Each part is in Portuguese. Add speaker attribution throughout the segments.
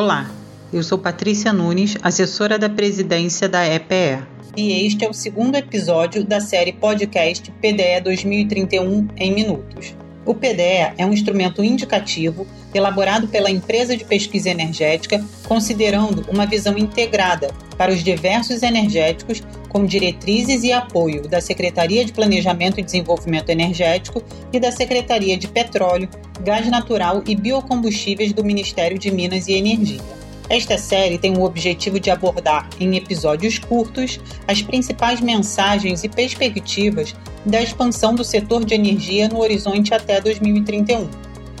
Speaker 1: Olá, eu sou Patrícia Nunes, assessora da presidência da EPE. E este é o segundo episódio da série podcast PDE 2031 em Minutos. O PDE é um instrumento indicativo elaborado pela empresa de pesquisa energética, considerando uma visão integrada para os diversos energéticos, com diretrizes e apoio da Secretaria de Planejamento e Desenvolvimento Energético e da Secretaria de Petróleo, Gás Natural e Biocombustíveis do Ministério de Minas e Energia. Esta série tem o objetivo de abordar, em episódios curtos, as principais mensagens e perspectivas da expansão do setor de energia no horizonte até 2031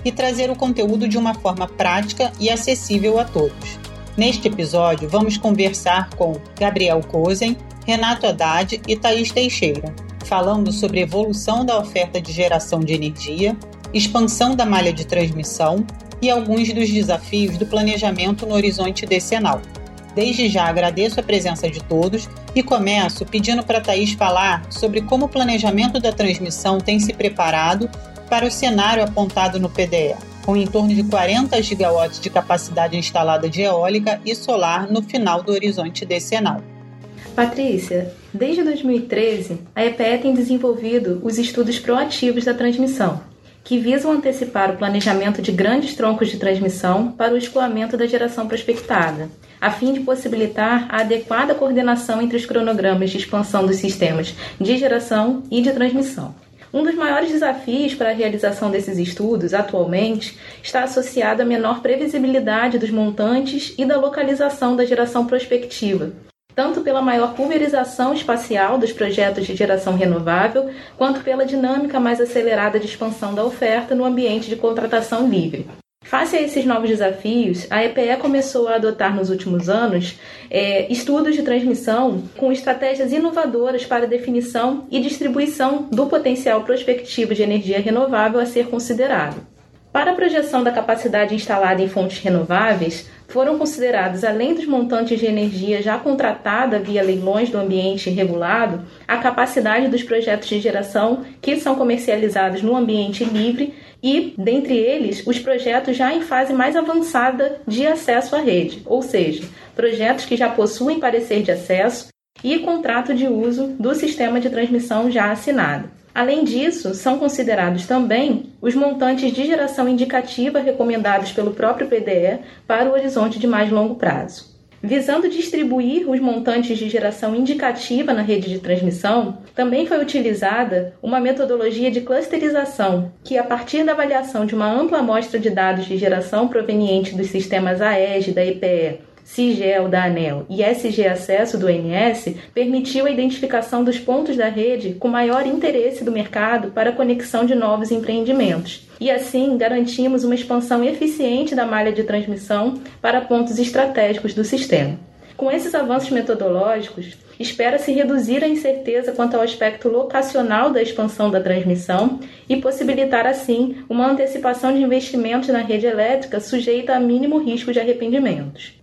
Speaker 1: e trazer o conteúdo de uma forma prática e acessível a todos. Neste episódio, vamos conversar com Gabriel Kozen, Renato Haddad e Thaís Teixeira, falando sobre evolução da oferta de geração de energia, expansão da malha de transmissão e alguns dos desafios do planejamento no horizonte decenal. Desde já agradeço a presença de todos e começo pedindo para Thaís falar sobre como o planejamento da transmissão tem se preparado para o cenário apontado no PDE, com em torno de 40 gigawatts de capacidade instalada de eólica e solar no final do horizonte decenal.
Speaker 2: Patrícia, desde 2013, a EPE tem desenvolvido os estudos proativos da transmissão, que visam antecipar o planejamento de grandes troncos de transmissão para o escoamento da geração prospectada, a fim de possibilitar a adequada coordenação entre os cronogramas de expansão dos sistemas de geração e de transmissão. Um dos maiores desafios para a realização desses estudos, atualmente, está associado à menor previsibilidade dos montantes e da localização da geração prospectiva, tanto pela maior pulverização espacial dos projetos de geração renovável, quanto pela dinâmica mais acelerada de expansão da oferta no ambiente de contratação livre. Face a esses novos desafios, a EPE começou a adotar nos últimos anos é, estudos de transmissão com estratégias inovadoras para definição e distribuição do potencial prospectivo de energia renovável a ser considerado. Para a projeção da capacidade instalada em fontes renováveis, foram considerados, além dos montantes de energia já contratada via leilões do ambiente regulado, a capacidade dos projetos de geração que são comercializados no ambiente livre e, dentre eles, os projetos já em fase mais avançada de acesso à rede, ou seja, projetos que já possuem parecer de acesso e contrato de uso do sistema de transmissão já assinado. Além disso, são considerados também os montantes de geração indicativa recomendados pelo próprio PDE para o horizonte de mais longo prazo. Visando distribuir os montantes de geração indicativa na rede de transmissão, também foi utilizada uma metodologia de clusterização, que, a partir da avaliação de uma ampla amostra de dados de geração proveniente dos sistemas AES da EPE CIGEL da ANEL e SG Acesso do NS permitiu a identificação dos pontos da rede com maior interesse do mercado para a conexão de novos empreendimentos. E assim garantimos uma expansão eficiente da malha de transmissão para pontos estratégicos do sistema. Com esses avanços metodológicos, espera-se reduzir a incerteza quanto ao aspecto locacional da expansão da transmissão e possibilitar, assim, uma antecipação de investimentos na rede elétrica sujeita a mínimo risco de arrependimentos.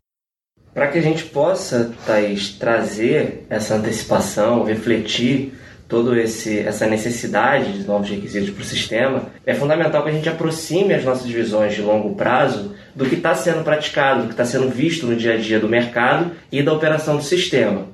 Speaker 3: Para que a gente possa, Thaís, trazer essa antecipação, refletir toda essa necessidade de novos requisitos para o sistema, é fundamental que a gente aproxime as nossas visões de longo prazo do que está sendo praticado, do que está sendo visto no dia a dia do mercado e da operação do sistema.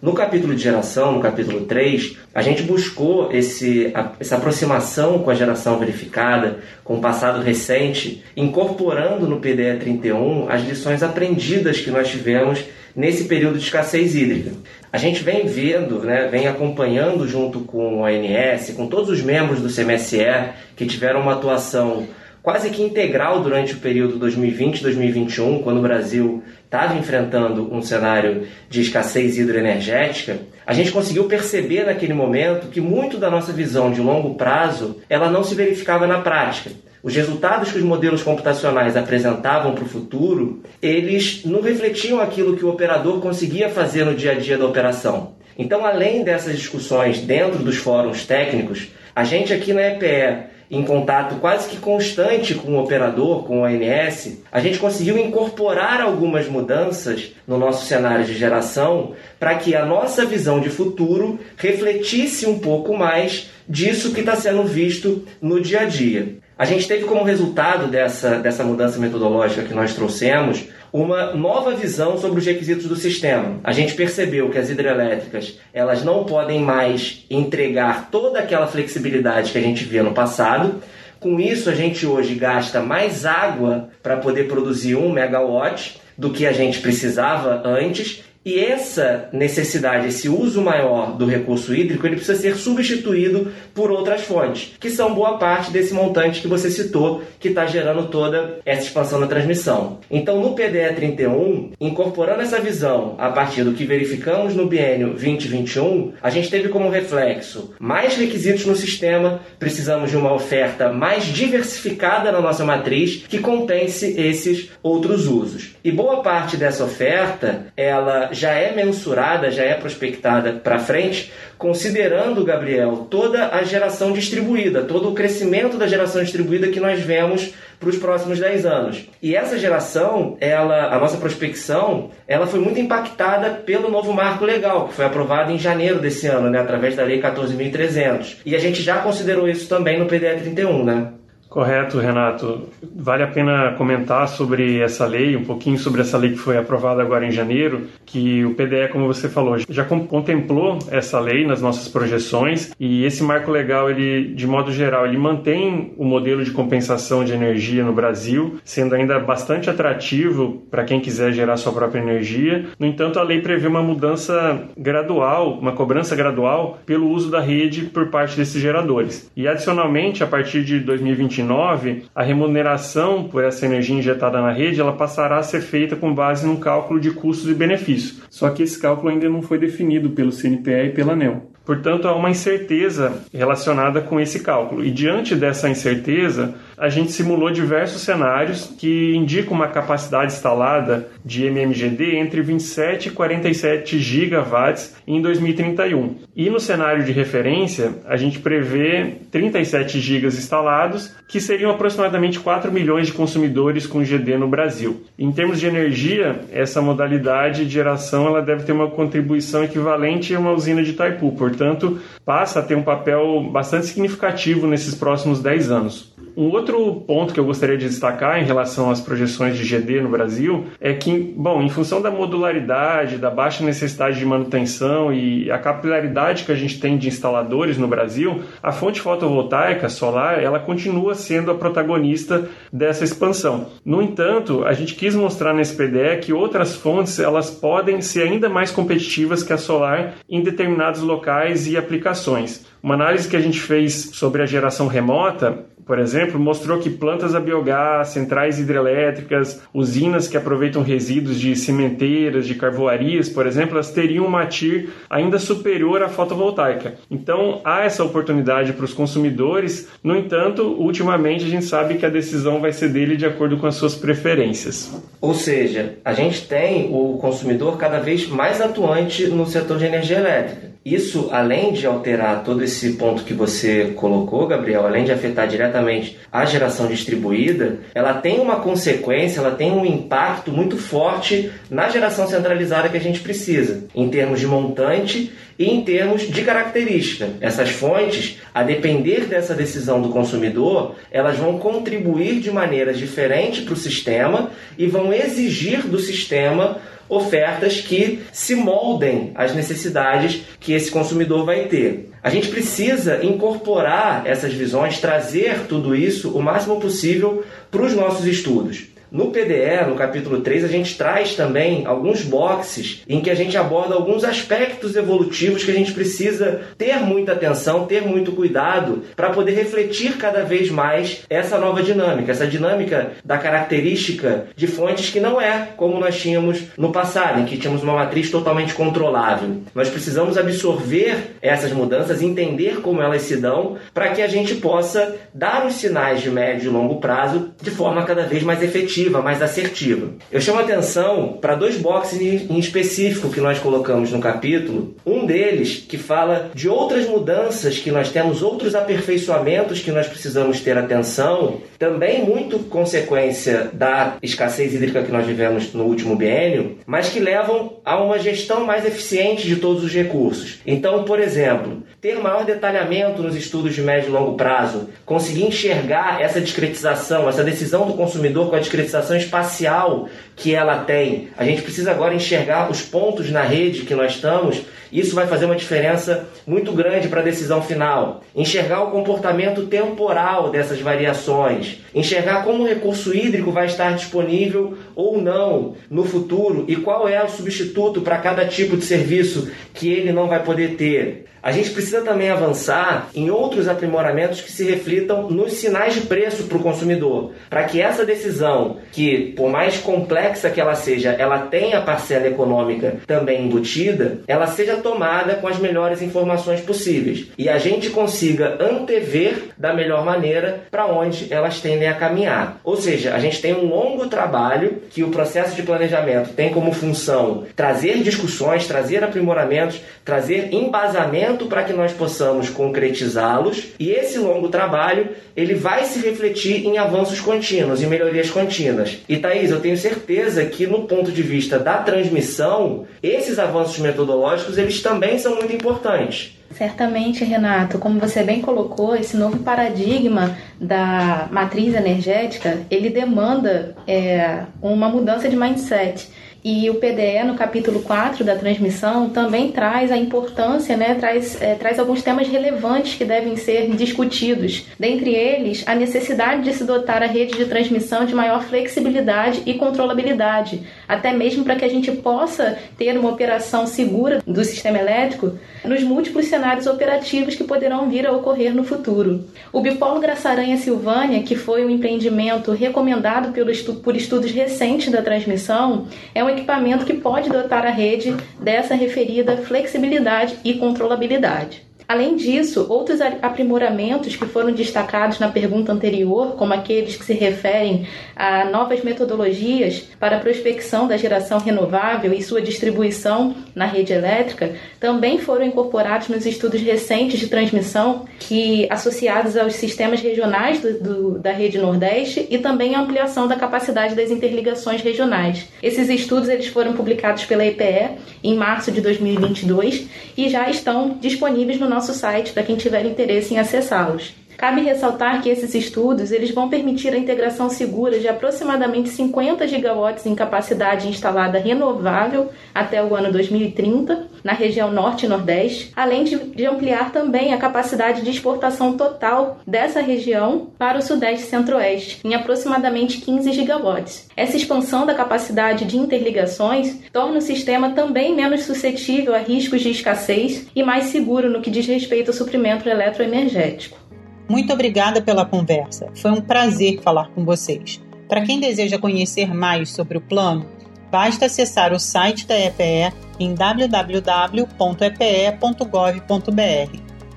Speaker 3: No capítulo de geração, no capítulo 3, a gente buscou esse, a, essa aproximação com a geração verificada, com o passado recente, incorporando no PDE 31 as lições aprendidas que nós tivemos nesse período de escassez hídrica. A gente vem vendo, né, vem acompanhando junto com o ANS, com todos os membros do CMSE que tiveram uma atuação quase que integral durante o período 2020-2021, quando o Brasil estava enfrentando um cenário de escassez hidroenergética, a gente conseguiu perceber naquele momento que muito da nossa visão de longo prazo ela não se verificava na prática. Os resultados que os modelos computacionais apresentavam para o futuro, eles não refletiam aquilo que o operador conseguia fazer no dia a dia da operação. Então, além dessas discussões dentro dos fóruns técnicos, a gente aqui na EPE em contato quase que constante com o operador, com o ONS, a gente conseguiu incorporar algumas mudanças no nosso cenário de geração para que a nossa visão de futuro refletisse um pouco mais disso que está sendo visto no dia a dia. A gente teve como resultado dessa, dessa mudança metodológica que nós trouxemos uma nova visão sobre os requisitos do sistema. A gente percebeu que as hidrelétricas elas não podem mais entregar toda aquela flexibilidade que a gente via no passado. Com isso, a gente hoje gasta mais água para poder produzir um megawatt do que a gente precisava antes e essa necessidade, esse uso maior do recurso hídrico, ele precisa ser substituído por outras fontes, que são boa parte desse montante que você citou, que está gerando toda essa expansão da transmissão. Então, no PDE 31, incorporando essa visão a partir do que verificamos no biênio 2021, a gente teve como reflexo mais requisitos no sistema, precisamos de uma oferta mais diversificada na nossa matriz que compense esses outros usos. E boa parte dessa oferta, ela já é mensurada, já é prospectada para frente, considerando, Gabriel, toda a geração distribuída, todo o crescimento da geração distribuída que nós vemos para os próximos 10 anos. E essa geração, ela, a nossa prospecção, ela foi muito impactada pelo novo marco legal, que foi aprovado em janeiro desse ano, né, através da Lei 14.300. E a gente já considerou isso também no PDE 31, né?
Speaker 4: Correto, Renato. Vale a pena comentar sobre essa lei, um pouquinho sobre essa lei que foi aprovada agora em janeiro, que o PDE, como você falou, já contemplou essa lei nas nossas projeções e esse marco legal, ele, de modo geral, ele mantém o modelo de compensação de energia no Brasil, sendo ainda bastante atrativo para quem quiser gerar sua própria energia. No entanto, a lei prevê uma mudança gradual, uma cobrança gradual pelo uso da rede por parte desses geradores. E adicionalmente, a partir de 2021 2029, a remuneração por essa energia injetada na rede ela passará a ser feita com base num cálculo de custos e benefícios. Só que esse cálculo ainda não foi definido pelo CNPE e pela ANEL. Portanto, há uma incerteza relacionada com esse cálculo. E diante dessa incerteza, a gente simulou diversos cenários que indicam uma capacidade instalada de MMGD entre 27 e 47 gigawatts em 2031. E no cenário de referência, a gente prevê 37 gigas instalados, que seriam aproximadamente 4 milhões de consumidores com GD no Brasil. Em termos de energia, essa modalidade de geração ela deve ter uma contribuição equivalente a uma usina de Itaipu portanto, passa a ter um papel bastante significativo nesses próximos 10 anos. Um outro ponto que eu gostaria de destacar em relação às projeções de GD no Brasil é que, bom, em função da modularidade, da baixa necessidade de manutenção e a capilaridade que a gente tem de instaladores no Brasil, a fonte fotovoltaica solar, ela continua sendo a protagonista dessa expansão. No entanto, a gente quis mostrar nesse PDE que outras fontes, elas podem ser ainda mais competitivas que a solar em determinados locais e aplicações. Uma análise que a gente fez sobre a geração remota por exemplo, mostrou que plantas a biogás, centrais hidrelétricas, usinas que aproveitam resíduos de cimenteiras, de carvoarias, por exemplo, elas teriam uma TIR ainda superior à fotovoltaica. Então, há essa oportunidade para os consumidores, no entanto, ultimamente a gente sabe que a decisão vai ser dele de acordo com as suas preferências.
Speaker 3: Ou seja, a gente tem o consumidor cada vez mais atuante no setor de energia elétrica. Isso, além de alterar todo esse ponto que você colocou, Gabriel, além de afetar diretamente a geração distribuída, ela tem uma consequência, ela tem um impacto muito forte na geração centralizada que a gente precisa, em termos de montante e em termos de característica. Essas fontes, a depender dessa decisão do consumidor, elas vão contribuir de maneiras diferentes para o sistema e vão exigir do sistema ofertas que se moldem às necessidades que esse consumidor vai ter. A gente precisa incorporar essas visões, trazer tudo isso o máximo possível para os nossos estudos. No PDE, no capítulo 3, a gente traz também alguns boxes em que a gente aborda alguns aspectos evolutivos que a gente precisa ter muita atenção, ter muito cuidado para poder refletir cada vez mais essa nova dinâmica, essa dinâmica da característica de fontes que não é como nós tínhamos no passado, em que tínhamos uma matriz totalmente controlável. Nós precisamos absorver essas mudanças, entender como elas se dão, para que a gente possa dar os sinais de médio e longo prazo de forma cada vez mais efetiva mais assertiva. Eu chamo atenção para dois boxes em específico que nós colocamos no capítulo. Um deles que fala de outras mudanças que nós temos, outros aperfeiçoamentos que nós precisamos ter atenção, também muito consequência da escassez hídrica que nós vivemos no último biênio, mas que levam a uma gestão mais eficiente de todos os recursos. Então, por exemplo, ter maior detalhamento nos estudos de médio e longo prazo, conseguir enxergar essa discretização, essa decisão do consumidor com a discretização espacial que ela tem. A gente precisa agora enxergar os pontos na rede que nós estamos isso vai fazer uma diferença muito grande para a decisão final. Enxergar o comportamento temporal dessas variações, enxergar como o recurso hídrico vai estar disponível ou não no futuro e qual é o substituto para cada tipo de serviço que ele não vai poder ter. A gente precisa também avançar em outros aprimoramentos que se reflitam nos sinais de preço para o consumidor, para que essa decisão, que por mais complexa que ela seja, ela tenha parcela econômica também embutida, ela seja tomada com as melhores informações possíveis e a gente consiga antever da melhor maneira para onde elas tendem a caminhar. Ou seja, a gente tem um longo trabalho que o processo de planejamento tem como função trazer discussões, trazer aprimoramentos, trazer embasamento para que nós possamos concretizá-los e esse longo trabalho ele vai se refletir em avanços contínuos, em melhorias contínuas. E Thaís, eu tenho certeza que no ponto de vista da transmissão, esses avanços metodológicos eles também são muito importantes.
Speaker 2: Certamente, Renato, como você bem colocou, esse novo paradigma da matriz energética, ele demanda é, uma mudança de mindset. E o PDE, no capítulo 4 da transmissão, também traz a importância, né, traz, é, traz alguns temas relevantes que devem ser discutidos. Dentre eles, a necessidade de se dotar a rede de transmissão de maior flexibilidade e controlabilidade, até mesmo para que a gente possa ter uma operação segura do sistema elétrico nos múltiplos cenários operativos que poderão vir a ocorrer no futuro. O Bipolo Graçaranha Silvânia, que foi um empreendimento recomendado pelo estu por estudos recentes da transmissão, é um equipamento que pode dotar a rede dessa referida flexibilidade e controlabilidade. Além disso, outros aprimoramentos que foram destacados na pergunta anterior, como aqueles que se referem a novas metodologias para a prospecção da geração renovável e sua distribuição na rede elétrica, também foram incorporados nos estudos recentes de transmissão que associados aos sistemas regionais do, do, da rede Nordeste e também a ampliação da capacidade das interligações regionais. Esses estudos eles foram publicados pela EPE em março de 2022 e já estão disponíveis no nosso nosso site para quem tiver interesse em acessá-los. Cabe ressaltar que esses estudos eles vão permitir a integração segura de aproximadamente 50 gigawatts em capacidade instalada renovável até o ano 2030 na região norte e nordeste, além de, de ampliar também a capacidade de exportação total dessa região para o sudeste e centro-oeste em aproximadamente 15 gigawatts. Essa expansão da capacidade de interligações torna o sistema também menos suscetível a riscos de escassez e mais seguro no que diz respeito ao suprimento eletroenergético.
Speaker 1: Muito obrigada pela conversa. Foi um prazer falar com vocês. Para quem deseja conhecer mais sobre o plano, basta acessar o site da EPE em www.epe.gov.br.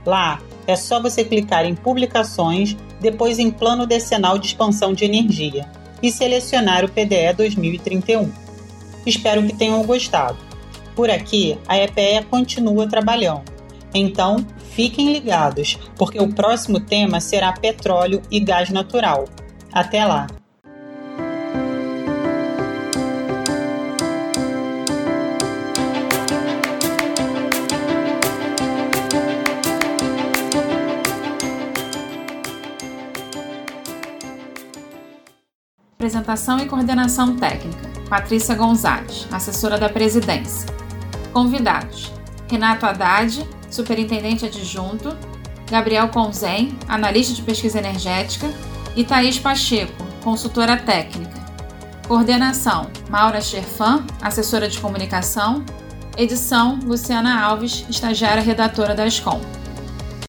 Speaker 1: Lá é só você clicar em Publicações, depois em Plano Decenal de Expansão de Energia e selecionar o PDE 2031. Espero que tenham gostado. Por aqui, a EPE continua trabalhando. Então, Fiquem ligados, porque o próximo tema será petróleo e gás natural. Até lá!
Speaker 5: Apresentação e coordenação técnica: Patrícia Gonzalez, assessora da presidência. Convidados: Renato Haddad, superintendente adjunto, Gabriel Conzen, analista de pesquisa energética, e Thaís Pacheco, consultora técnica. Coordenação: Maura Scherfan, assessora de comunicação. Edição: Luciana Alves, estagiária redatora da SCOM.